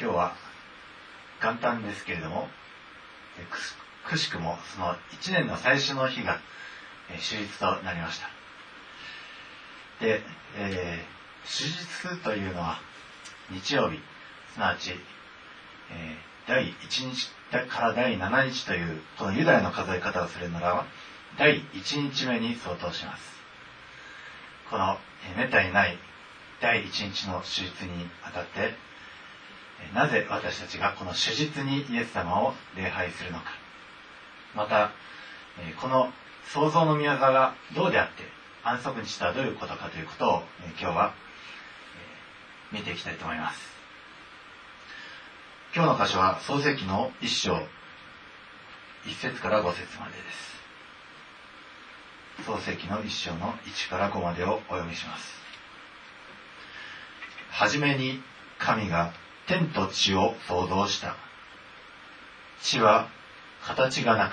今日は元旦ですけれどもくしくもその1年の最初の日が手術となりました。で、えー、手術というのは日曜日すなわち、えー、第1日から第7日というこのユダヤの数え方をするならば第1日目に相当します。このめったにない第1日の手術にあたってなぜ私たちがこの手術にイエス様を礼拝するのか。またこの創造の宮沢がどうであって安息日とはどういうことかということを今日は見ていきたいと思います。今日の箇所は創世記の一章一節から五節までです。創世記の一章の1から5までをお読みします。はじめに神が天と地を創造した。地は形がなく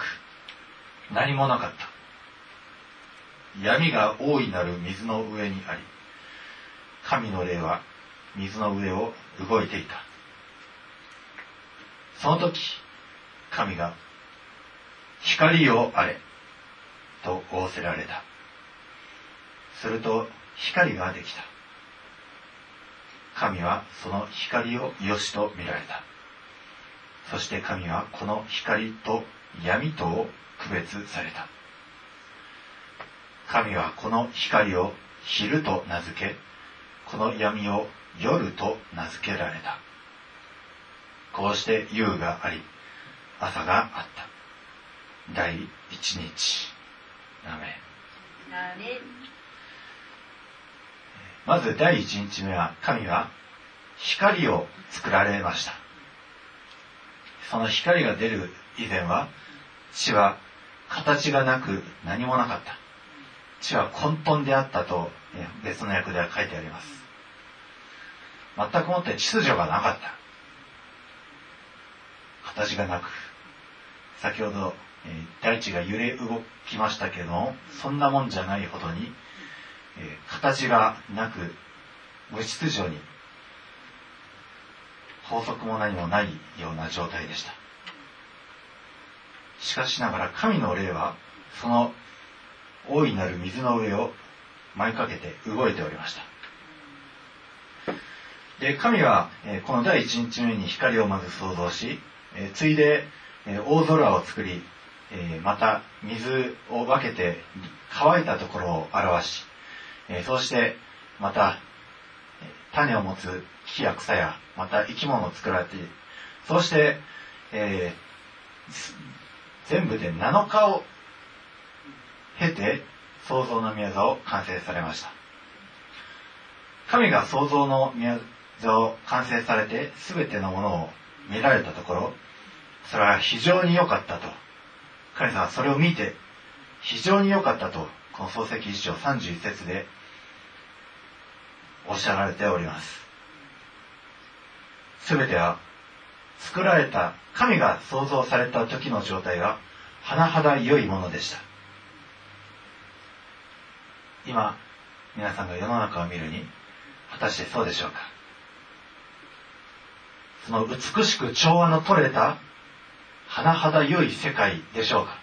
何もなかった。闇が大いなる水の上にあり神の霊は水の上を動いていた。その時神が光をあれと仰せられた。すると光ができた。神はその光を良しと見られた。そして神はこの光と闇とを区別された。神はこの光を昼と名付けこの闇を夜と名付けられた。こうして夕があり朝があった。第一日。アメまず第一日目は神は光を作られました。その光が出る以前は地は形がなく何もなかった。地は混沌であったと別の訳では書いてあります。全くもって秩序がなかった。形がなく。先ほど大地が揺れ動きましたけどもそんなもんじゃないほどに形がなく無秩序に法則も何もないような状態でした。しかしながら神の霊はその大いなる水の上を舞いかけて動いておりました。で神はこの第一日目に光をまず創造しついで大空を作りまた水を分けて乾いたところを表しそうしてまた種を持つ木や草やまた生き物を作られてそうして、えー、全部で7日を経て創造の宮座を完成されました。神が創造の宮座を完成されて全てのものを見られたところそれは非常に良かったと。神様はそれを見て非常に良かったとこの漱石一章31節でおっしゃられております。すべては作られた神が創造された時の状態が甚だ良いものでした。今、皆さんが世の中を見るに、果たしてそうでしょうかその美しく調和の取れた甚だ良い世界でしょうか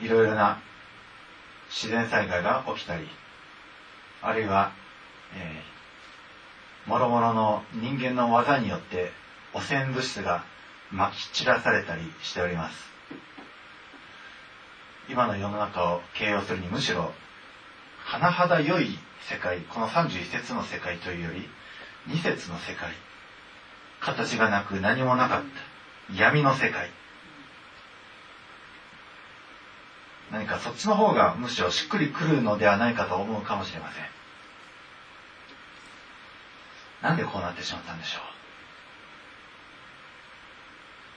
いろいろな自然災害が起きたり、あるいはえー、もろもろの人間の技によって汚染物質がまき散らされたりしております。今の世の中を形容するにむしろ甚だ良い世界この31節の世界というより2節の世界。形がなく何もなかった。闇の世界。何かそっちの方がむしろしっくりくるのではないかと思うかもしれません。なんでこうなってしまったんでしょ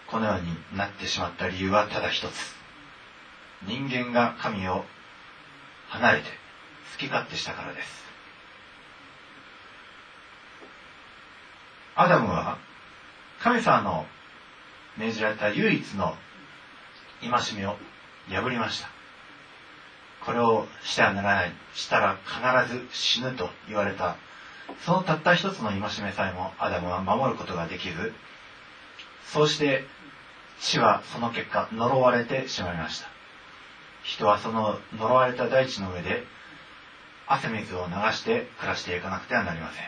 う？このようになってしまった理由はただ一つ。人間が神を離れて好き勝手したからです。アダムは神様の命じられた唯一の戒めを破りました。これをしてはならない。したら必ず死ぬと言われたそのたった一つの戒めさえもアダムは守ることができずそうして死はその結果呪われてしまいました。人はその呪われた大地の上で汗水を流して暮らしていかなくてはなりません。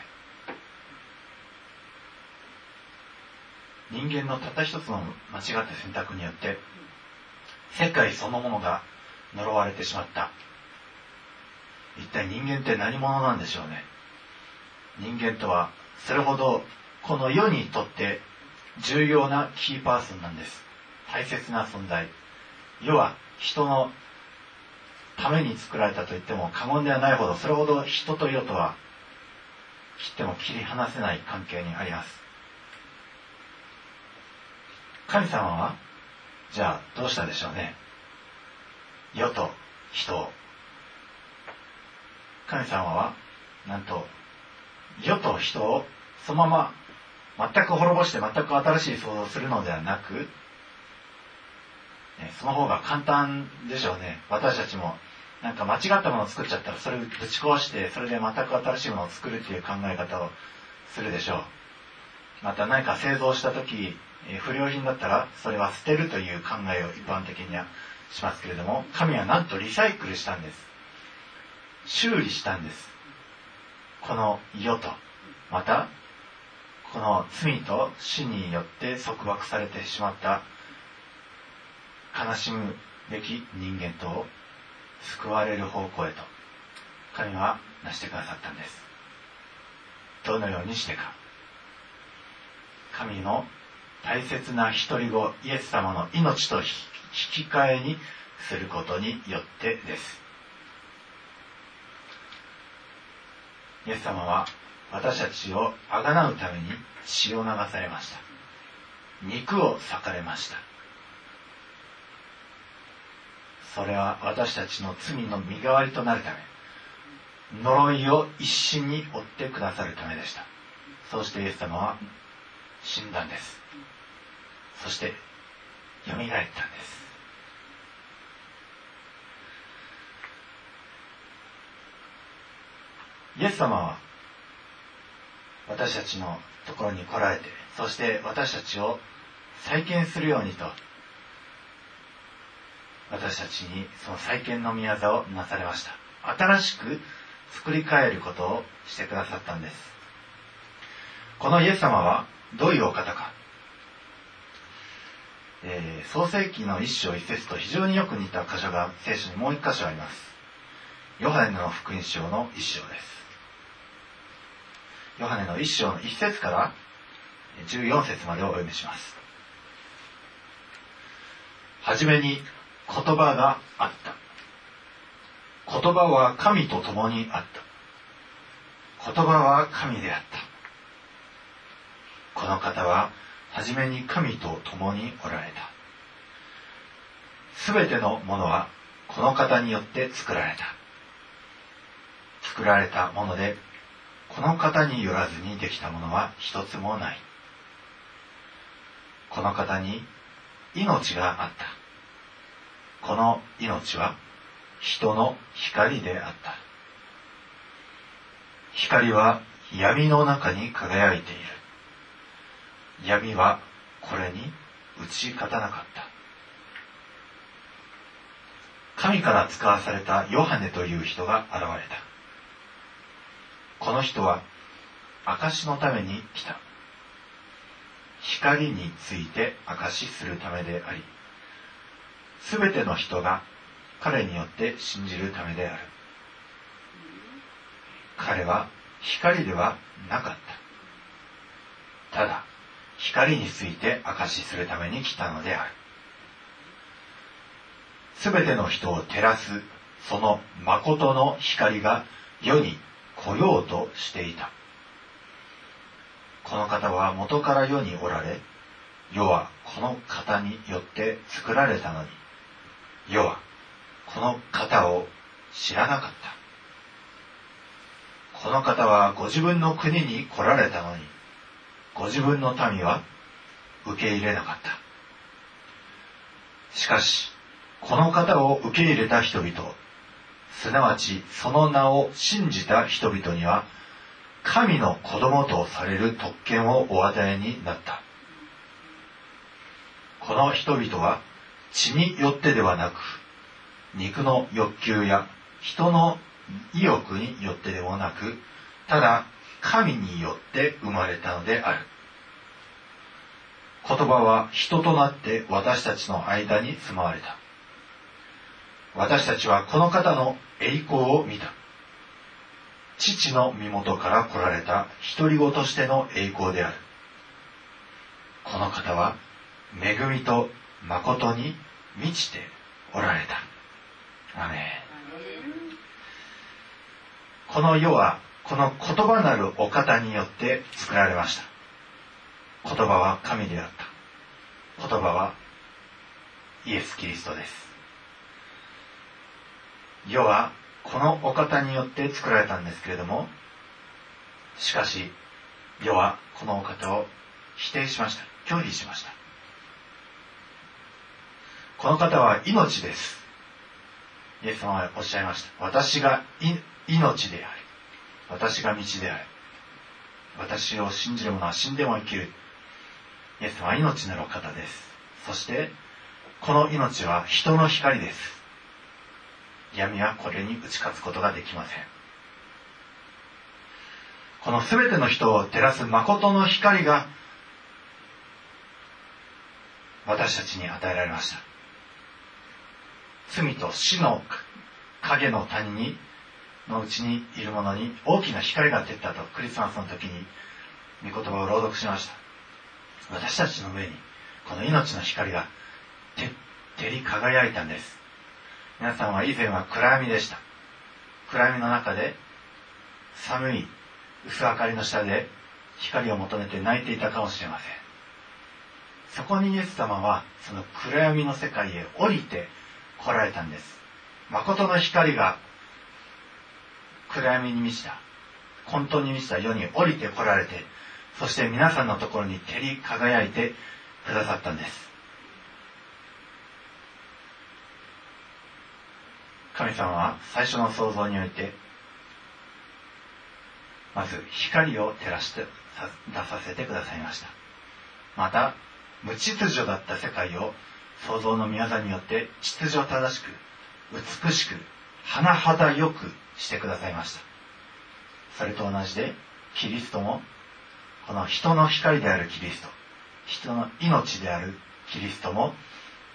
人間のたった一つの間違った選択によって世界そのものが呪われてしまった。一体人間って何者なんでしょうね。人間とはそれほどこの世にとって重要なキーパーソンなんです。大切な存在。世は人のために作られたと言っても過言ではないほどそれほど人と世とは切っても切り離せない関係にあります。神様はじゃあどうしたでしょうね。世と人を。神様はなんと世と人をそのまま全く滅ぼして全く新しい想像をするのではなく、ね、その方が簡単でしょうね。私たちもなんか間違ったものを作っちゃったらそれをぶち壊してそれで全く新しいものを作るっていう考え方をするでしょう。また何か製造した時不良品だったらそれは捨てるという考えを一般的にはしますけれども神はなんとリサイクルしたんです。修理したんです。この世とまたこの罪と死によって束縛されてしまった悲しむべき人間と救われる方向へと神は成してくださったんです。どのようにしてか。神の大切な独り子イエス様の命と引き換えにすることによってです。イエス様は私たちをあがなうために血を流されました。肉を裂かれました。それは私たちの罪の身代わりとなるため呪いを一身に追ってくださるためでした。そしてイエス様は死んだんです。そして蘇ったんです。イエス様は私たちのところに来られてそして私たちを再建するようにと私たちにその再建の宮座をなされました。新しく作り変えることをしてくださったんです。このイエス様はどういうお方か、えー、創世記の一章一節と非常によく似た箇所が聖書にもう一箇所あります。ヨハネの福音書の一章です。ヨハネの一章の一節から14節までをお読みします。はじめに言葉があった。言葉は神と共にあった。言葉は神であった。この方ははじめに神と共におられた。すべてのものはこの方によって作られた。作られたものでこの方によらずにできたものは一つもない。この方に命があった。この命は人の光であった。光は闇の中に輝いている。闇はこれに打ち勝たなかった。神から使わされたヨハネという人が現れた。この人は証のために来た。光について証しするためであり、すべての人が彼によって信じるためである。彼は光ではなかった。ただ、光について証しするために来たのである。すべての人を照らす、その誠の光が世に来ようとしていた。この方は元から世におられ、世はこの方によって作られたのに、世はこの方を知らなかった。この方はご自分の国に来られたのに、ご自分の民は受け入れなかった。しかし、この方を受け入れた人々、すなわちその名を信じた人々には神の子供とされる特権をお与えになった。この人々は血によってではなく、肉の欲求や人の意欲によってでもなく、ただ神によって生まれたのである。言葉は人となって私たちの間に住まわれた。私たちはこの方の栄光を見た。父の身元から来られた独り子としての栄光である。この方は恵みと誠に満ちておられた。アメこの世はこの言葉なるお方によって作られました。言葉は神であった。言葉はイエス・キリストです。世はこのお方によって作られたんですけれども、しかし世はこのお方を否定しました。拒否しました。この方は命です。イエス様はおっしゃいました。私が命であり、私が道である。私を信じる者は死んでも生きる。イエス様は命なる方です。そして、この命は人の光です。闇はこれに打ち勝つことができません。この全ての人を照らす誠の光が私たちに与えられました。罪と死の影の谷にのうちにいる者に大きな光が出たとクリスマスの時に御言葉を朗読しました私たちの上にこの命の光が照り輝いたんです皆さんは以前は暗闇でした。暗闇の中で寒い薄明かりの下で光を求めて泣いていたかもしれません。そこにイエス様はその暗闇の世界へ降りて来られたんです。誠の光が暗闇に満ちた混沌に満ちた世に降りて来られてそして皆さんのところに照り輝いてくださったんです。神様は最初の創造においてまず光を照らして出させてくださいました。また無秩序だった世界を創造の宮座によって秩序正しく美しく甚だよくしてくださいました。それと同じでキリストもこの人の光であるキリスト人の命であるキリストも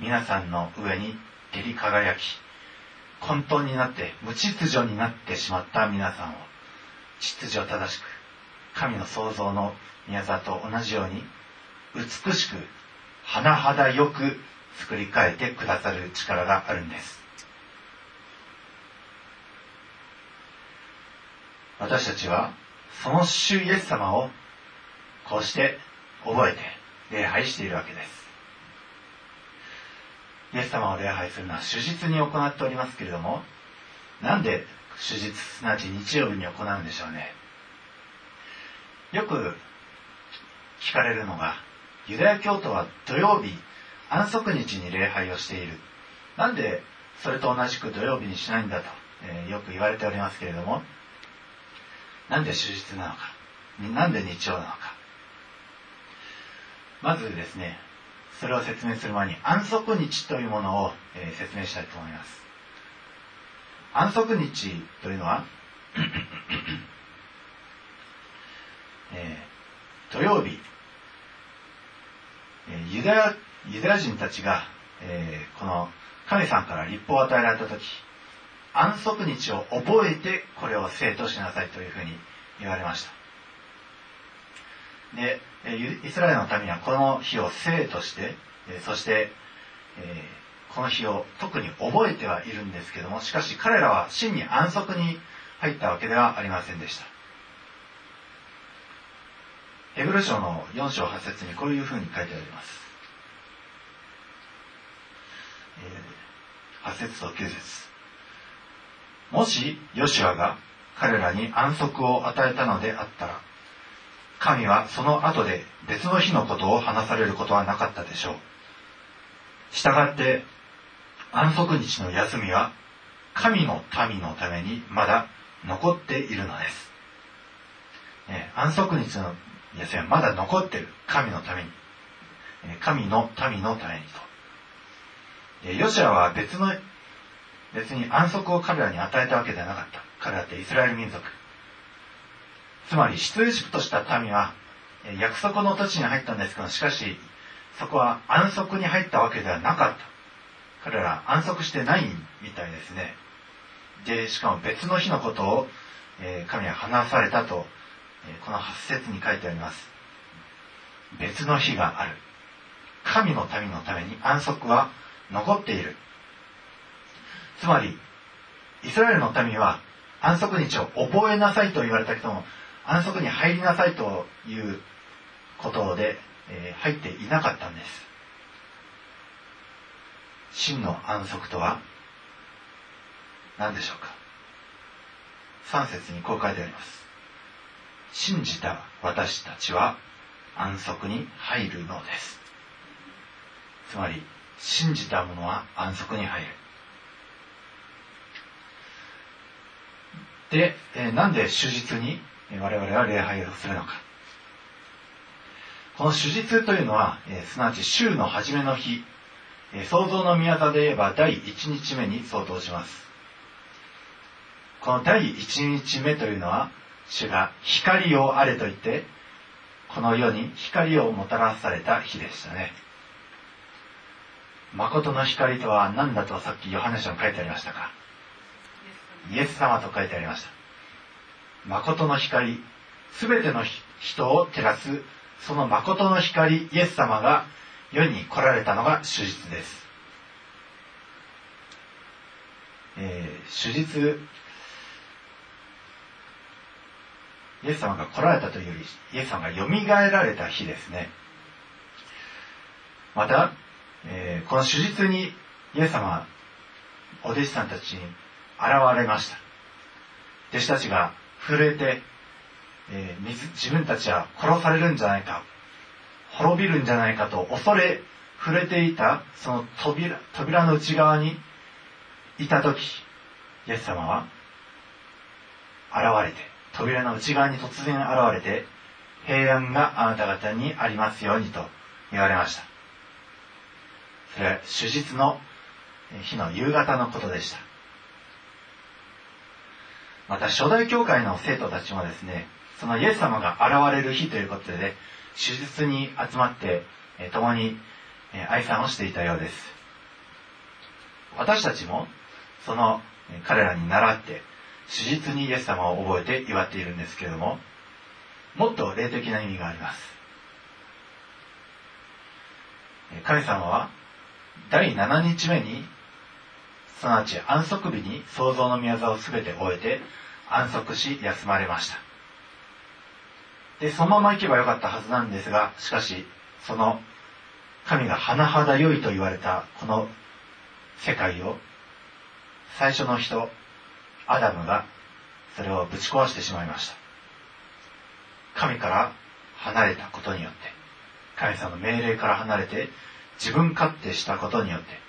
皆さんの上に照り輝き混沌になって無秩序になってしまった皆さんを秩序正しく神の創造の宮座と同じように美しく甚だよく作り変えてくださる力があるんです。私たちはその主イエス様をこうして覚えて礼拝しているわけです。イエス様を礼拝するのは主実に行っておりますけれどもなんで主実すなわち日曜日に行うんでしょうね。よく聞かれるのがユダヤ教徒は土曜日安息日に礼拝をしている。なんでそれと同じく土曜日にしないんだと、えー、よく言われておりますけれどもなんで手術なのかなんで日曜なのか。まずですねそれを説明する前に安息日というものを、え、説明したいと思います。安息日というのは えー、土曜日、え、ユダヤユダヤ人たちが、えー、この神さんから立法を与えられた時安息日を覚えてこれを生としなさいというふうに言われました。でイスラエルの民はこの日を生としてそして、この日を特に覚えてはいるんですけどもしかし彼らは真に安息に入ったわけではありませんでした。ヘブル書の4章8節にこういうふうに書いてあります。8節と9節。もしヨシュアが彼らに安息を与えたのであったら神はその後で別の日のことを話されることはなかったでしょうしたがって安息日の休みは神の民のためにまだ残っているのですえ安息日の休みはまだ残ってる。神のために。神の民のためにと。ヨシアは別の、別に安息を彼らに与えたわけではなかった。彼らってイスラエル民族。つまり、出エジプトした民は、約束の土地に入ったんですけど、しかし、そこは安息に入ったわけではなかった。彼ら安息してないみたいですね。で、しかも別の日のことを、え神は話されたと、えこの8節に書いてあります。別の日がある。神の民のために安息は残っている。つまり、イスラエルの民は安息日を覚えなさいと言われたけども、安息に入りなさいということで、えー、入っていなかったんです。真の安息とは何でしょうか3節にこう書いてあります。信じた私たちは安息に入るのです。つまり、信じた者は安息に入る。で、えー、なんで手術に我々は礼拝をするのか。この手術というのは、え、すなわち週の初めの日、えー、創造の宮座で言えば第1日目に相当します。この第1日目というのは、主が光をあれと言って、この世に光をもたらされた日でしたね。誠の光とは何だとさっきヨハネ書に書いてありましたか？イエス様と書いてありました。誠の光、すべての人を照らす、その誠の光、イエス様が世に来られたのが手術です。えー、手術、イエス様が来られたというより、イエス様が蘇られた日ですね。また、えー、この手術にイエス様は、お弟子さんたちに現れました。弟子たちが震えて、えー、自分たちは殺されるんじゃないか、滅びるんじゃないかと恐れ触れていたその扉扉の内側にいた時、イエス様は現れて、扉の内側に突然現れて、平安があなた方にありますようにと言われました。それは手術の日の夕方のことでした。また初代教会の生徒たちもですね、そのイエス様が現れる日ということで、手術に集まって、共に愛さんをしていたようです。私たちも、その彼らに倣って、手術にイエス様を覚えて祝っているんですけれども、もっと霊的な意味があります。神様は、第7日目にすなわち安息日に創造の宮座を全て終えて安息し休まれました。で、そのまま行けばよかったはずなんですが、しかし、その神が甚だ良いと言われたこの世界を最初の人、アダムがそれをぶち壊してしまいました。神から離れたことによって、神様の命令から離れて自分勝手したことによって、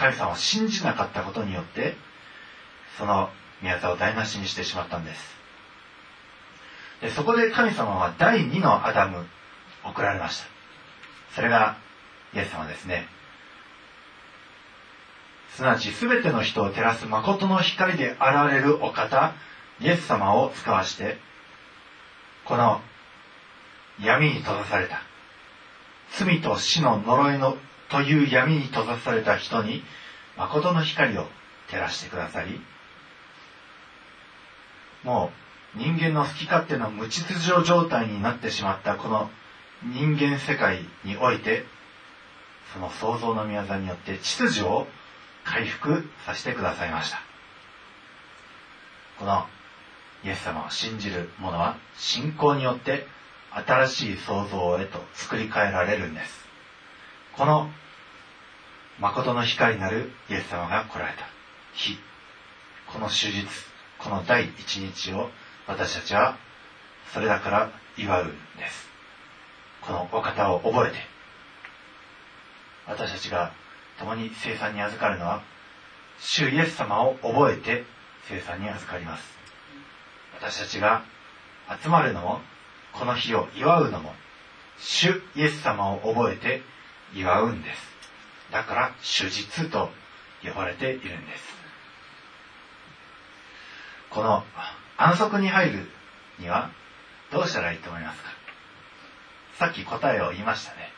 神様を信じなかったことによって、その宮沢を台無しにしてしまったんです。でそこで神様は第二のアダム、送られました。それが、イエス様ですね。すなわち全ての人を照らす誠の光で現れるお方、イエス様を使わして、この闇に閉ざされた、罪と死の呪いのという闇に閉ざされた人に誠の光を照らしてくださり、もう人間の好き勝手の無秩序状態になってしまったこの人間世界において、その創造の宮座によって秩序を回復させてくださいました。このイエス様を信じる者は信仰によって新しい創造へと作り変えられるんです。この誠の光なるイエス様が来られた日、この手術、この第一日を私たちはそれだから祝うんです。このお方を覚えて、私たちが共に生産に預かるのは、主イエス様を覚えて生産に預かります。私たちが集まるのも、この日を祝うのも、主イエス様を覚えて祝うんです。だから主日と呼ばれているんです。この安息に入るにはどうしたらいいと思いますか？さっき答えを言いましたね。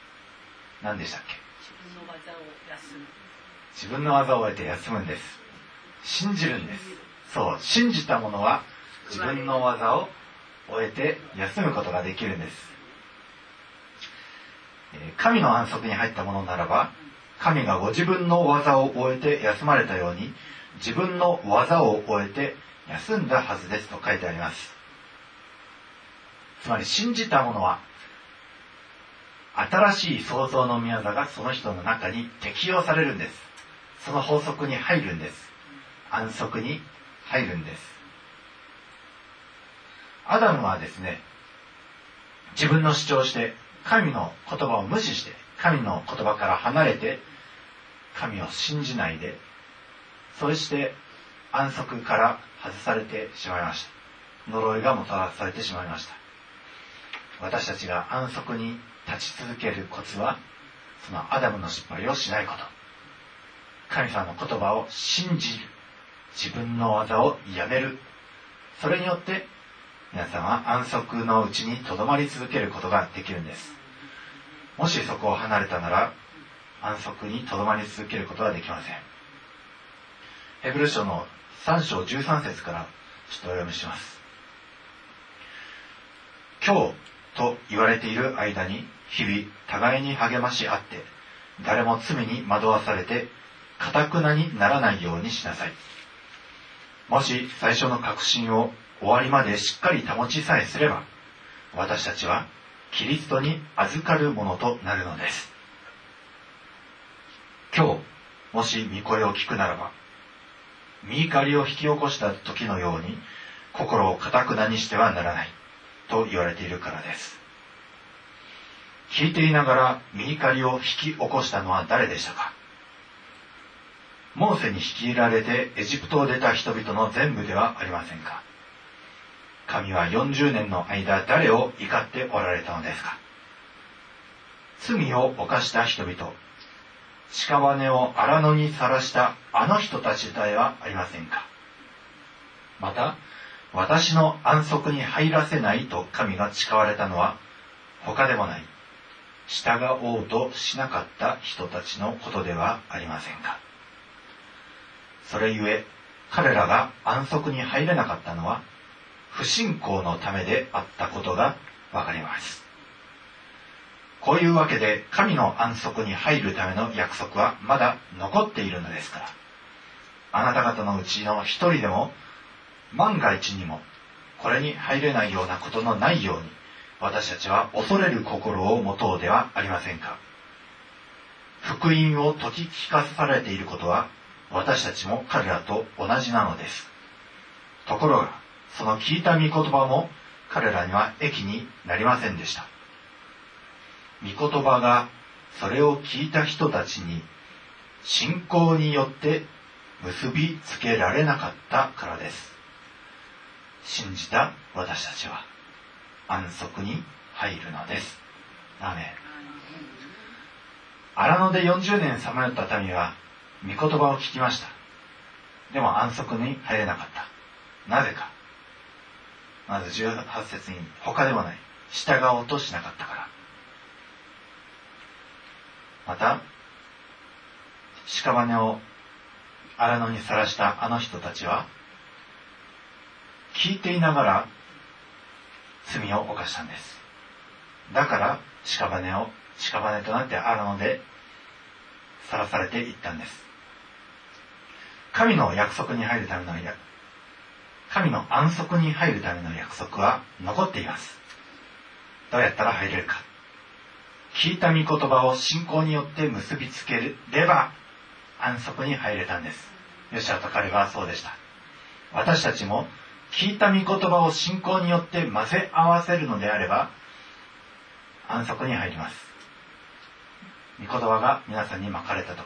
何でしたっけ？自分の技を休む。自分の技を終えて休むんです。信じるんです。そう、信じた者は自分の技を終えて休むことができるんです。神の安息に入ったものならば、神がご自分の技を終えて休まれたように、自分の技を終えて休んだはずですと書いてあります。つまり信じた者は、新しい創造の宮座がその人の中に適用されるんです。その法則に入るんです。安息に入るんです。アダムはですね、自分の主張して神の言葉を無視して神の言葉から離れて神を信じないでそして安息から外されてしまいました。呪いがもたらされてしまいました。私たちが安息に立ち続けるコツはそのアダムの失敗をしないこと。神様の言葉を信じる。自分の技をやめる。それによって皆さんは安息のうちにとどまり続けることができるんです。もしそこを離れたなら安息にとどまり続けることはできません。ヘブル書の3章13節からちょっとお読みします。今日と言われている間に日々互いに励まし合って誰も罪に惑わされてかたくなにならないようにしなさい。もし最初の確信を終わりまでしっかり保ちさえすれば、私たちはキリストに預かるものとなるのです。今日、もし御声を聞くならば、身怒りを引き起こした時のように、心をかたくなにしてはならない、と言われているからです。聞いていながら身怒りを引き起こしたのは誰でしたか？モーセに率いられてエジプトを出た人々の全部ではありませんか？神は40年の間誰を怒っておられたのですか？罪を犯した人々、屍を荒野にさらしたあの人たちではありませんか？また、私の安息に入らせないと神が誓われたのは他でもない。従おうとしなかった人たちのことではありませんか？それゆえ、彼らが安息に入れなかったのは不信仰のためであったことがわかります。こういうわけで神の安息に入るための約束はまだ残っているのですから、あなた方のうちの一人でも万が一にもこれに入れないようなことのないように私たちは恐れる心を持とうではありませんか。福音を解き聞かされていることは私たちも彼らと同じなのです。ところが、その聞いた御言葉も彼らには益になりませんでした。御言葉がそれを聞いた人たちに信仰によって結びつけられなかったからです。信じた私たちは安息に入るのです。アメ荒野で40年さまよった民は御言葉を聞きました。でも安息に入れなかった。なぜか。まず18節に他でもない従おうとしなかったからまた屍を荒野にさらしたあの人たちは聞いていながら罪を犯したんですだから屍を屍となって荒野でさらされていったんです神の約束に入るための神の安息に入るための約束は残っています。どうやったら入れるか。聞いた御言葉を信仰によって結びつければ安息に入れたんです。ヨシアと彼はそうでした。私たちも聞いた御言葉を信仰によって混ぜ合わせるのであれば安息に入ります。御言葉が皆さんに巻かれた時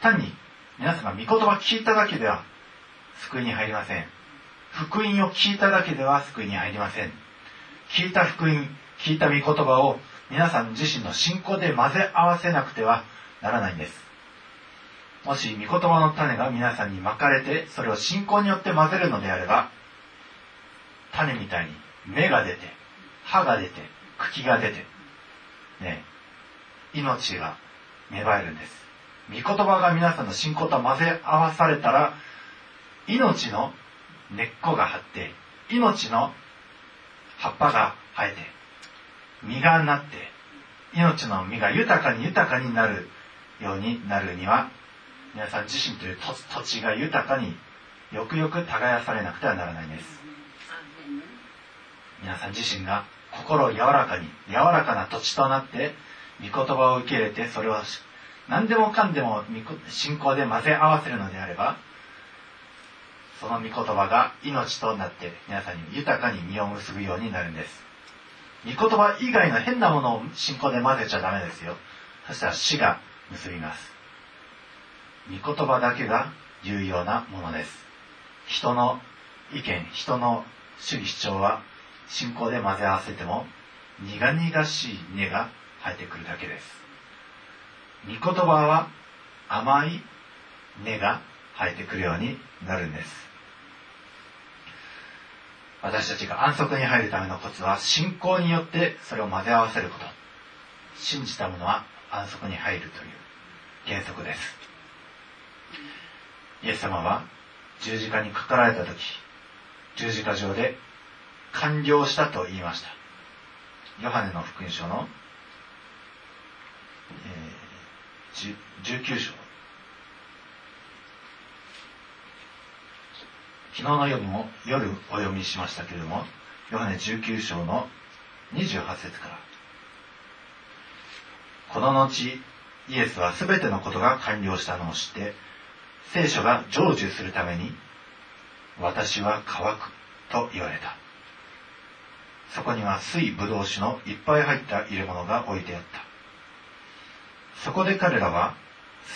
単に皆さんが御言葉聞いただけでは救いに入りません。福音を聞いただけでは救いに入りません。聞いた福音、聞いた御言葉を皆さん自身の信仰で混ぜ合わせなくてはならないんです。もし御言葉の種が皆さんに巻かれて、それを信仰によって混ぜるのであれば、種みたいに芽が出て、葉が出て、茎が出て、ね、命が芽生えるんです。御言葉が皆さんの信仰と混ぜ合わされたら、命の根っこが張って、命の葉っぱが生えて、実がなって、命の実が豊かに豊かになるようになるには、皆さん自身という土地が豊かによくよく耕されなくてはならないんです。皆さん自身が心を柔らかに、柔らかな土地となって、御言葉を受け入れて、それを何でもかんでも信仰で混ぜ合わせるのであれば、その御言葉が命となって皆さんに豊かに実を結ぶようになるんです。御言葉以外の変なものを信仰で混ぜちゃダメですよ。そしたら死が結びます。御言葉だけが有用なものです。人の意見、人の主義主張は信仰で混ぜ合わせても苦々しい根が生えてくるだけです。御言葉は甘い根が生えてくるようになるんです。私たちが安息に入るためのコツは信仰によってそれを混ぜ合わせること。信じたものは安息に入るという原則です。イエス様は十字架にかかられた時十字架上で完了したと言いました。ヨハネの福音書の、えー、19章。昨日の夜も夜お読みしましたけれども、ヨハネ19章の28節から。この後、イエスは全てのことが完了したのを知って、聖書が成就するために、私は乾くと言われた。そこには水ぶどう酒のいっぱい入った入れ物が置いてあった。そこで彼らは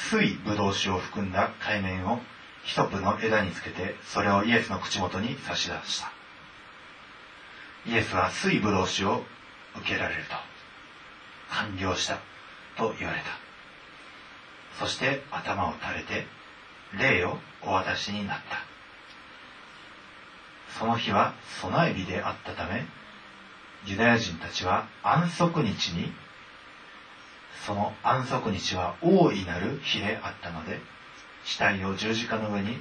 水ぶどう酒を含んだ海面をヒソプの枝につけてそれをイエスの口元に差し出した。イエスは水ぶどう酒を受けられると完了したと言われた。そして頭を垂れて霊をお渡しになった。その日は備え日であったためユダヤ人たちは安息日にその安息日は大いなる日であったので死体を十字架の上に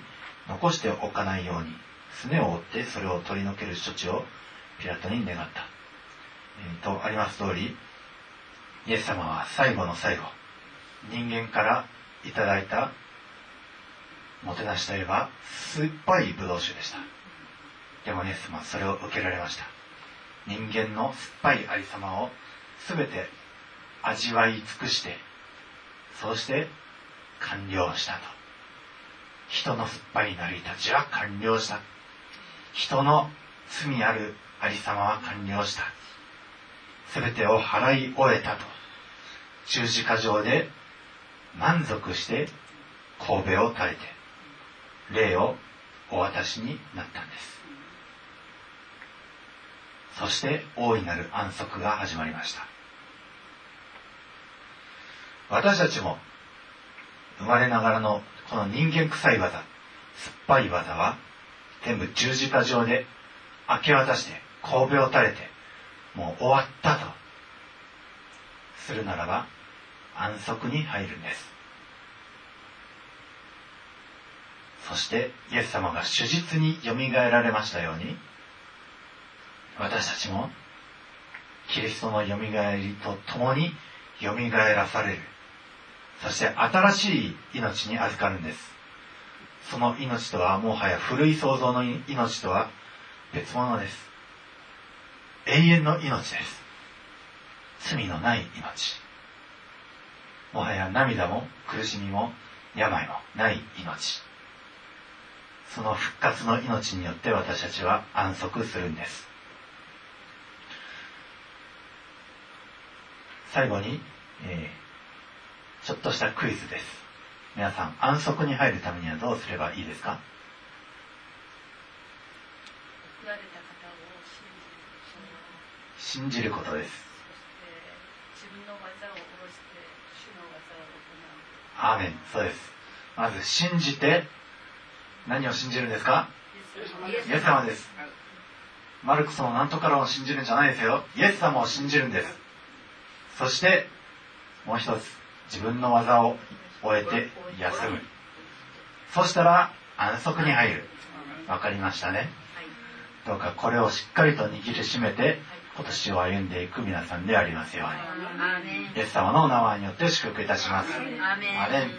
残しておかないようにすねを折ってそれを取り除ける処置をピラトに願った、えー、とあります通りイエス様は最後の最後人間からいただいたもてなしといえば酸っぱいブドウ酒でした。でもイエス様はそれを受けられました。人間の酸っぱいありさまを全て味わい尽くしてそうして完了したと。人の酸っぱいなりたちは完了した。人の罪あるありさまは完了した。すべてを払い終えたと、十字架上で満足して神戸を垂れて、霊をお渡しになったんです。そして大いなる安息が始まりました。私たちも生まれながらのこの人間臭い技、酸っぱい技は、全部十字架上で明け渡して、神戸を垂れて、もう終わったと、するならば、安息に入るんです。そして、イエス様が手術によみがえられましたように、私たちも、キリストのよみがえりと共によみがえらされる。そして新しい命に預かるんです。その命とはもはや古い創造の命とは別物です。永遠の命です。罪のない命。もはや涙も苦しみも病もない命。その復活の命によって私たちは安息するんです。最後に、えーちょっとしたクイズです。皆さん、安息に入るためにはどうすればいいですか？信じることです。そして自分の技を下ろして主の技を行う。アーメン。そうです。まず信じて何を信じるんですか？イエス様です。マルクスのなんとかを信じるんじゃないですよ。イエス様を信じるんです。そしてもう一つ自分の技を終えて休む。そしたら安息に入る。わかりましたね。どうかこれをしっかりと握りしめて今年を歩んでいく皆さんでありますように。イエス様のお名前によって祝福いたします。アレン。アレン。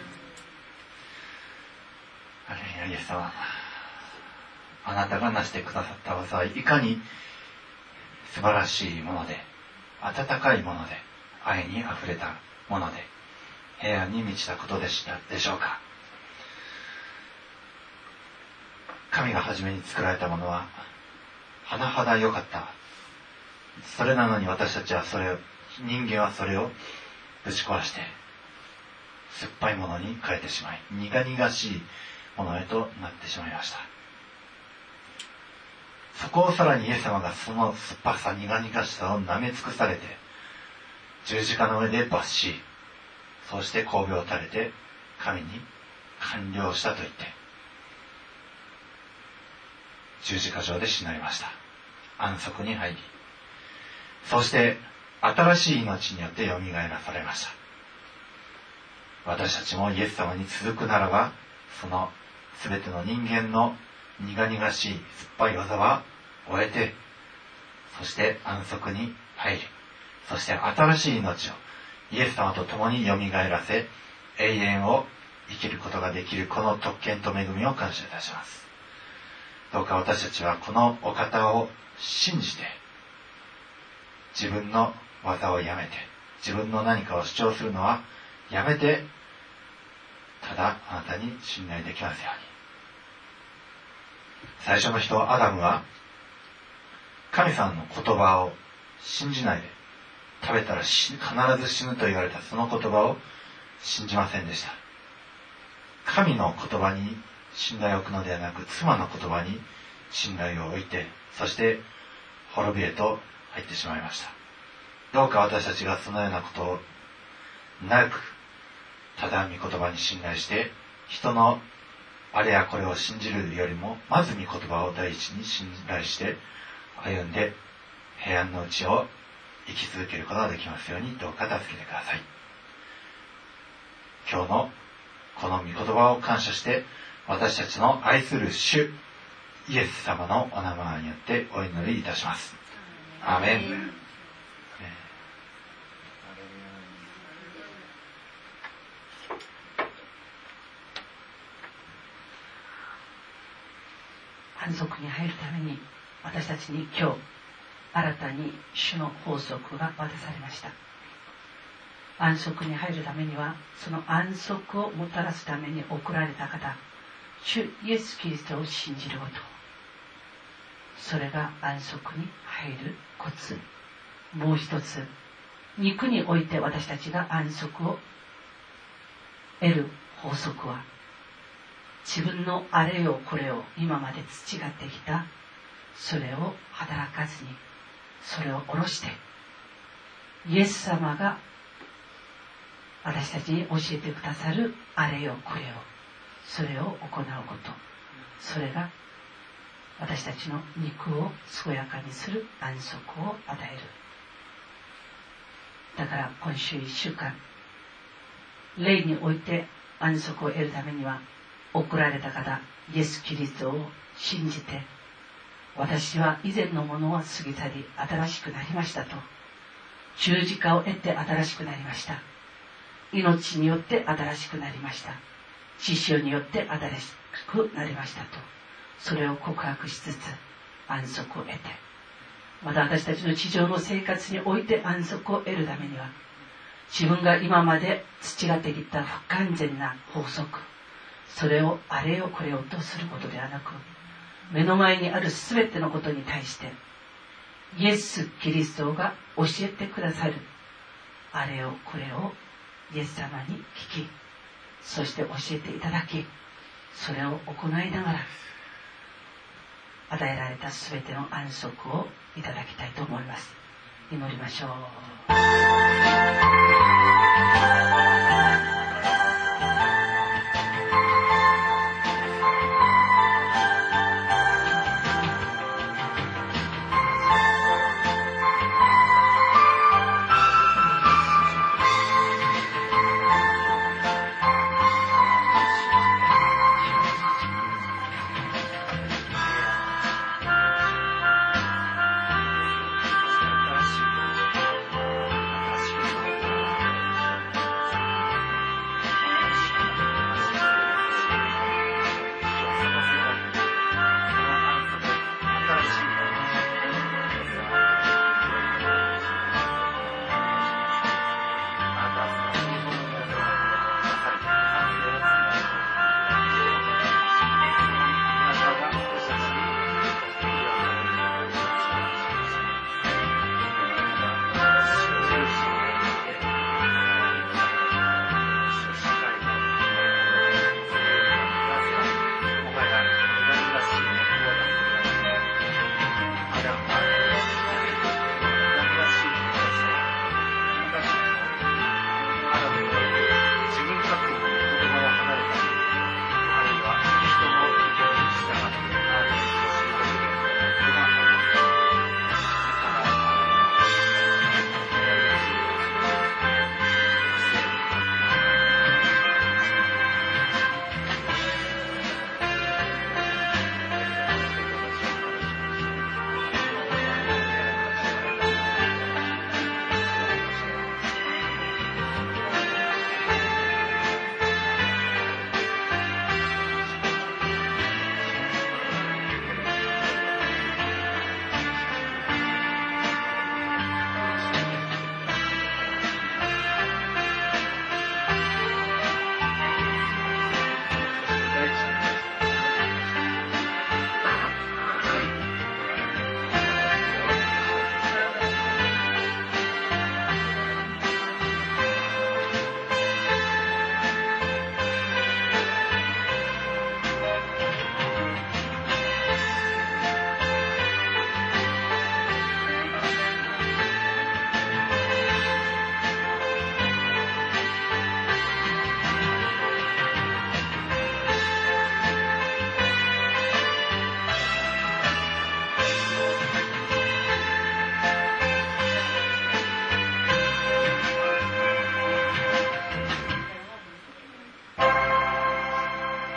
ヤイエス様。あなたが成してくださった技はいかに素晴らしいもので温かいもので愛にあふれたもので平安に満ちたことでしたでしょうか？神が初めに作られたものは甚だ良かった。それなのに私たちはそれを人間はそれをぶち壊して酸っぱいものに変えてしまい苦々しいものへとなってしまいました。そこをさらにイエス様がその酸っぱさ苦々しさを舐め尽くされて十字架の上で罰しそして神戸を垂れて神に完了したと言って十字架上で死なれました。安息に入りそして新しい命によってよみがえらされました。私たちもイエス様に続くならばその全ての人間の苦々しい酸っぱい技は終えてそして安息に入りそして新しい命をイエス様と共によみがえらせ永遠を生きることができるこの特権と恵みを感謝いたします。どうか私たちはこのお方を信じて自分の技をやめて自分の何かを主張するのはやめてただあなたに信頼できますように。最初の人アダムは神さんの言葉を信じないで食べたら必ず死ぬと言われたその言葉を信じませんでした。神の言葉に信頼を置くのではなく妻の言葉に信頼を置いてそして滅びへと入ってしまいました。どうか私たちがそのようなことをなくただ御言葉に信頼して人のあれやこれを信じるよりもまず御言葉を第一に信頼して歩んで平安のうちを生き続けることができますようにどうか助けてください。今日のこの御言葉を感謝して私たちの愛する主イエス様のお名前によってお祈りいたします。アーメン。安息に入るために私たちに今日新たに主の法則が渡されました。安息に入るためにはその安息をもたらすために送られた方主イエス・キリストを信じること。それが安息に入るコツ。もう一つ肉において私たちが安息を得る法則は自分のあれよこれを今まで培ってきたそれを働かずにそれを下ろしてイエス様が私たちに教えてくださるあれよこれをそれを行うこと。それが私たちの肉を健やかにする安息を与える。だから今週1週間霊において安息を得るためには送られた方イエス・キリストを信じて私は以前のものは過ぎ去り新しくなりましたと十字架を得て新しくなりました。命によって新しくなりました。血潮によって新しくなりましたとそれを告白しつつ安息を得て。また私たちの地上の生活において安息を得るためには自分が今まで培ってきた不完全な法則それをあれよこれよとすることではなく目の前にある全てのことに対してイエス・キリストが教えてくださる。あれをこれをイエス様に聞きそして教えていただきそれを行いながら与えられた全ての安息をいただきたいと思います。祈りましょう。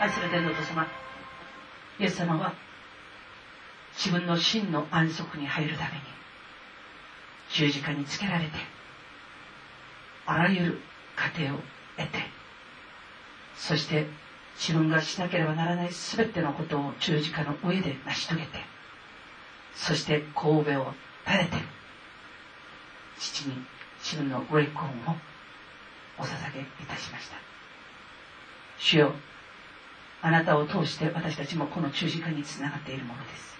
愛する天のお父様イエス様は自分の真の安息に入るために十字架につけられてあらゆる過程を得てそして自分がしなければならない全てのことを十字架の上で成し遂げてそして神戸を垂れて父に自分のご栄光をお捧げいたしました。主よあなたを通して私たちもこの十字架につながっているものです。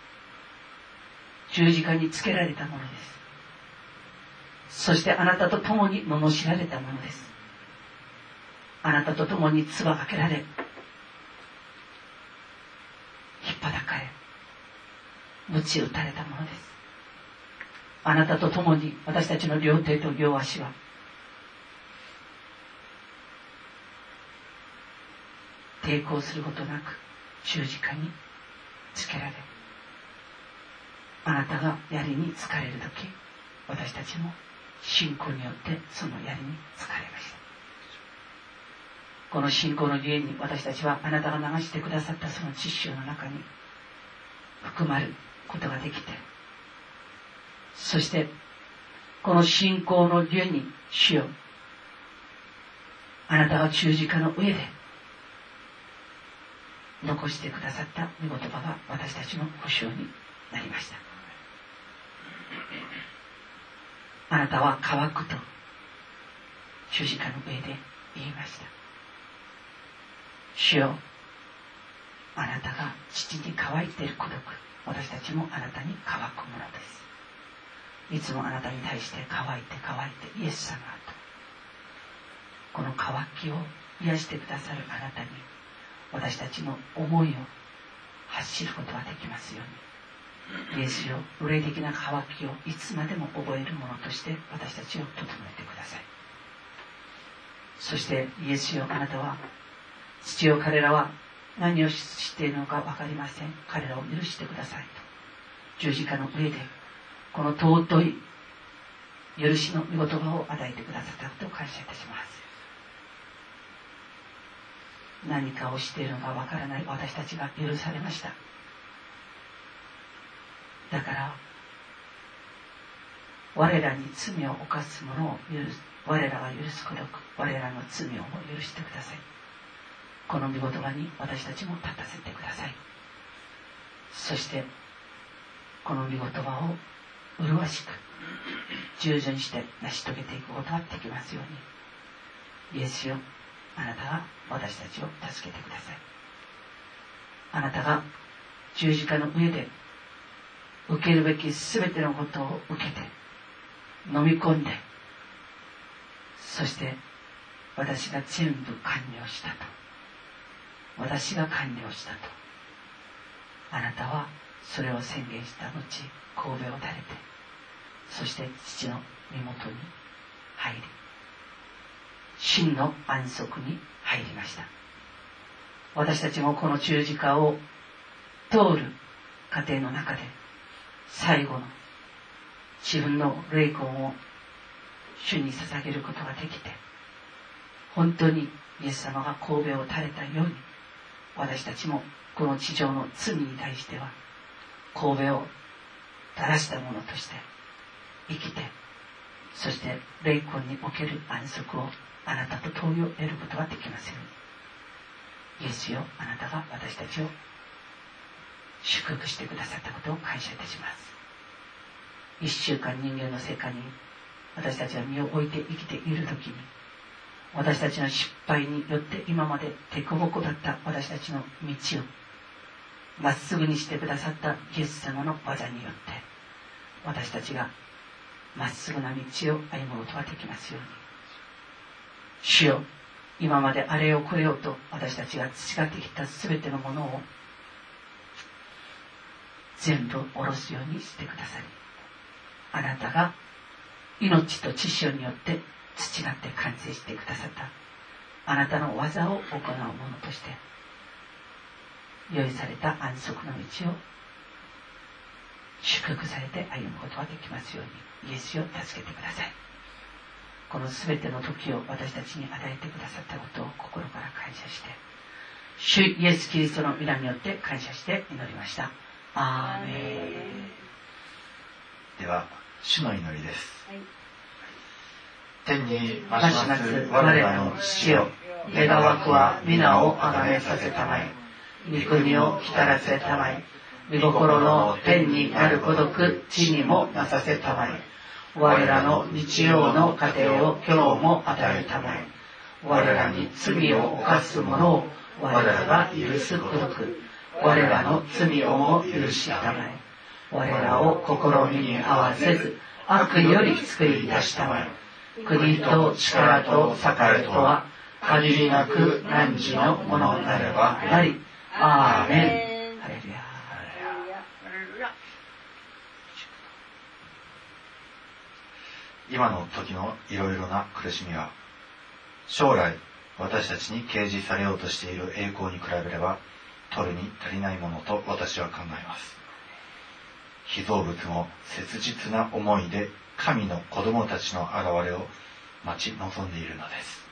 十字架につけられたものです。そしてあなたと共に罵られたものです。あなたと共に唾かけられ引っ張かれ鞭打たれたものです。あなたと共に私たちの両手と両足は抵抗することなく十字架につけられあなたが槍に疲れる時私たちも信仰によってその槍に疲れました。この信仰のゆえに私たちはあなたが流してくださったその知識の中に含まることができてそしてこの信仰のゆえに主よあなたが十字架の上で残してくださった御言葉が私たちの保証になりました。あなたは乾くと十字架の上で言いました。主よあなたが父に乾いている孤独私たちもあなたに乾くものです。いつもあなたに対して乾いて乾いてイエス様とこの乾きを癒してくださるあなたに私たちの思いを発しることができますように。イエスよ霊的な渇きをいつまでも覚えるものとして私たちを整えてください。そしてイエスよあなたは父よ彼らは何をしているのか分かりません。彼らを許してくださいと。十字架の上でこの尊い許しの御言葉を与えてくださったことを感謝いたします。何かをしているのかわからない私たちが許されました。だから我らに罪を犯す者を許す我らが許すこと我らの罪をも許してください。この御言葉に私たちも立たせてください。そしてこの御言葉を麗しく従順して成し遂げていくことができますように。イエスよ。あなたが私たちを助けてください。あなたが十字架の上で受けるべき全てのことを受けて飲み込んでそして私が全部完了したと。私が完了したと。あなたはそれを宣言した後神戸を垂れてそして父の身元に入り真の安息に入りました。私たちもこの十字架を通る過程の中で最後の自分の霊魂を主に捧げることができて本当にイエス様が神戸を垂れたように私たちもこの地上の罪に対しては神戸を垂らしたものとして生きてそして霊魂における安息をあなたと同意を得ることができますようにイエスよあなたが私たちを祝福してくださったことを感謝いたします。一週間人間の世界に私たちは身を置いて生きている時に私たちの失敗によって今まで凸凹だった私たちの道をまっすぐにしてくださったイエス様の技によって私たちがまっすぐな道を歩むことができますように主よ今まであれをこれをと私たちが培ってきた全てのものを全部下ろすようにしてくださりあなたが命と知識によって培って完成してくださったあなたの技を行うものとして用意された安息の道を祝福されて歩むことができますようにイエスを助けてください。この全ての時を私たちに与えてくださったことを心から感謝して主イエス・キリストの皆によって感謝して祈りました。アーメン。では主の祈りです、はい、天に増します我らの父よ。願わくは皆をあがめさせたまえ。御国を来たらせたまえ。御心の天になる孤独地にもなさせたまえ我らの日曜の糧を今日も与えたまえ。我らに罪を犯す者を我らが許す孤独。我らの罪をも許したまえ。我らを試みに合わせず悪より救い出したまえ。国と力と栄とは限りなく汝のものなればなり。アーメン。今の時のいろいろな苦しみは将来私たちに掲示されようとしている栄光に比べれば取るに足りないものと私は考えます。被造物も切実な思いで神の子供たちの現れを待ち望んでいるのです。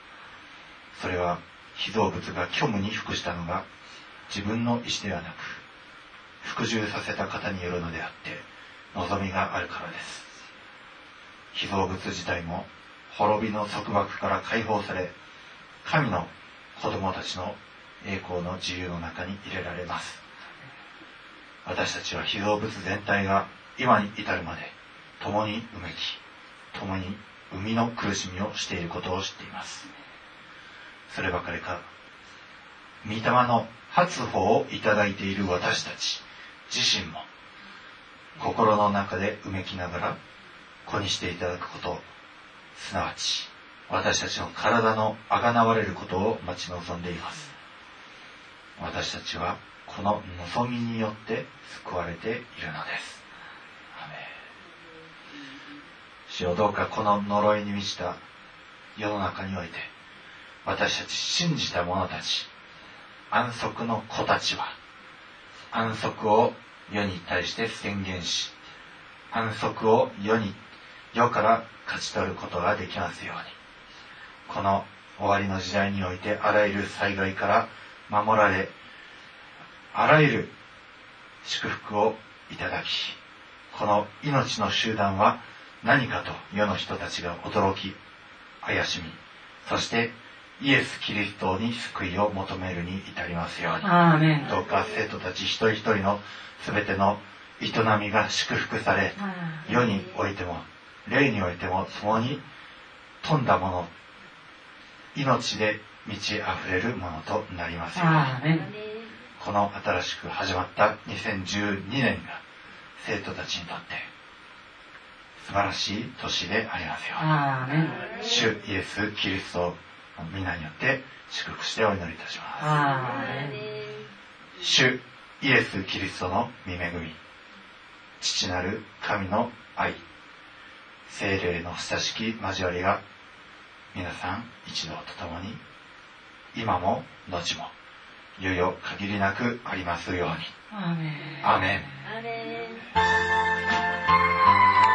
それは被造物が虚無に服したのが自分の意思ではなく服従させた方によるのであって望みがあるからです。被造物自体も滅びの束縛から解放され神の子供たちの栄光の自由の中に入れられます。私たちは被造物全体が今に至るまで共にうめき共に生みの苦しみをしていることを知っています。そればかりか御霊の発歩をいただいている私たち自身も心の中でうめきながら子にしていただくこと。すなわち私たちの体のあがなわれることを待ち望んでいます。私たちはこの望みによって救われているのです。主よどうかこの呪いに満ちた世の中において私たち信じた者たち安息の子たちは安息を世に対して宣言し安息を世に世から勝ち取ることができますように。この終わりの時代においてあらゆる災害から守られあらゆる祝福をいただきこの命の集団は何かと世の人たちが驚き怪しみそしてイエス・キリストに救いを求めるに至りますように。どうか生徒たち一人一人の全ての営みが祝福され世においても霊においても共に富んだもの命で満ち溢れるものとなりますよこの新しく始まった2012年が生徒たちにとって素晴らしい年でありますよ主イエス・キリストの皆によって祝福してお祈りいたします。主イエス・キリストの御恵み父なる神の愛精霊の親しき交わりが皆さん一同とともに今も後もいよいよ限りなくありますように。アーメン。アーメン。アーメン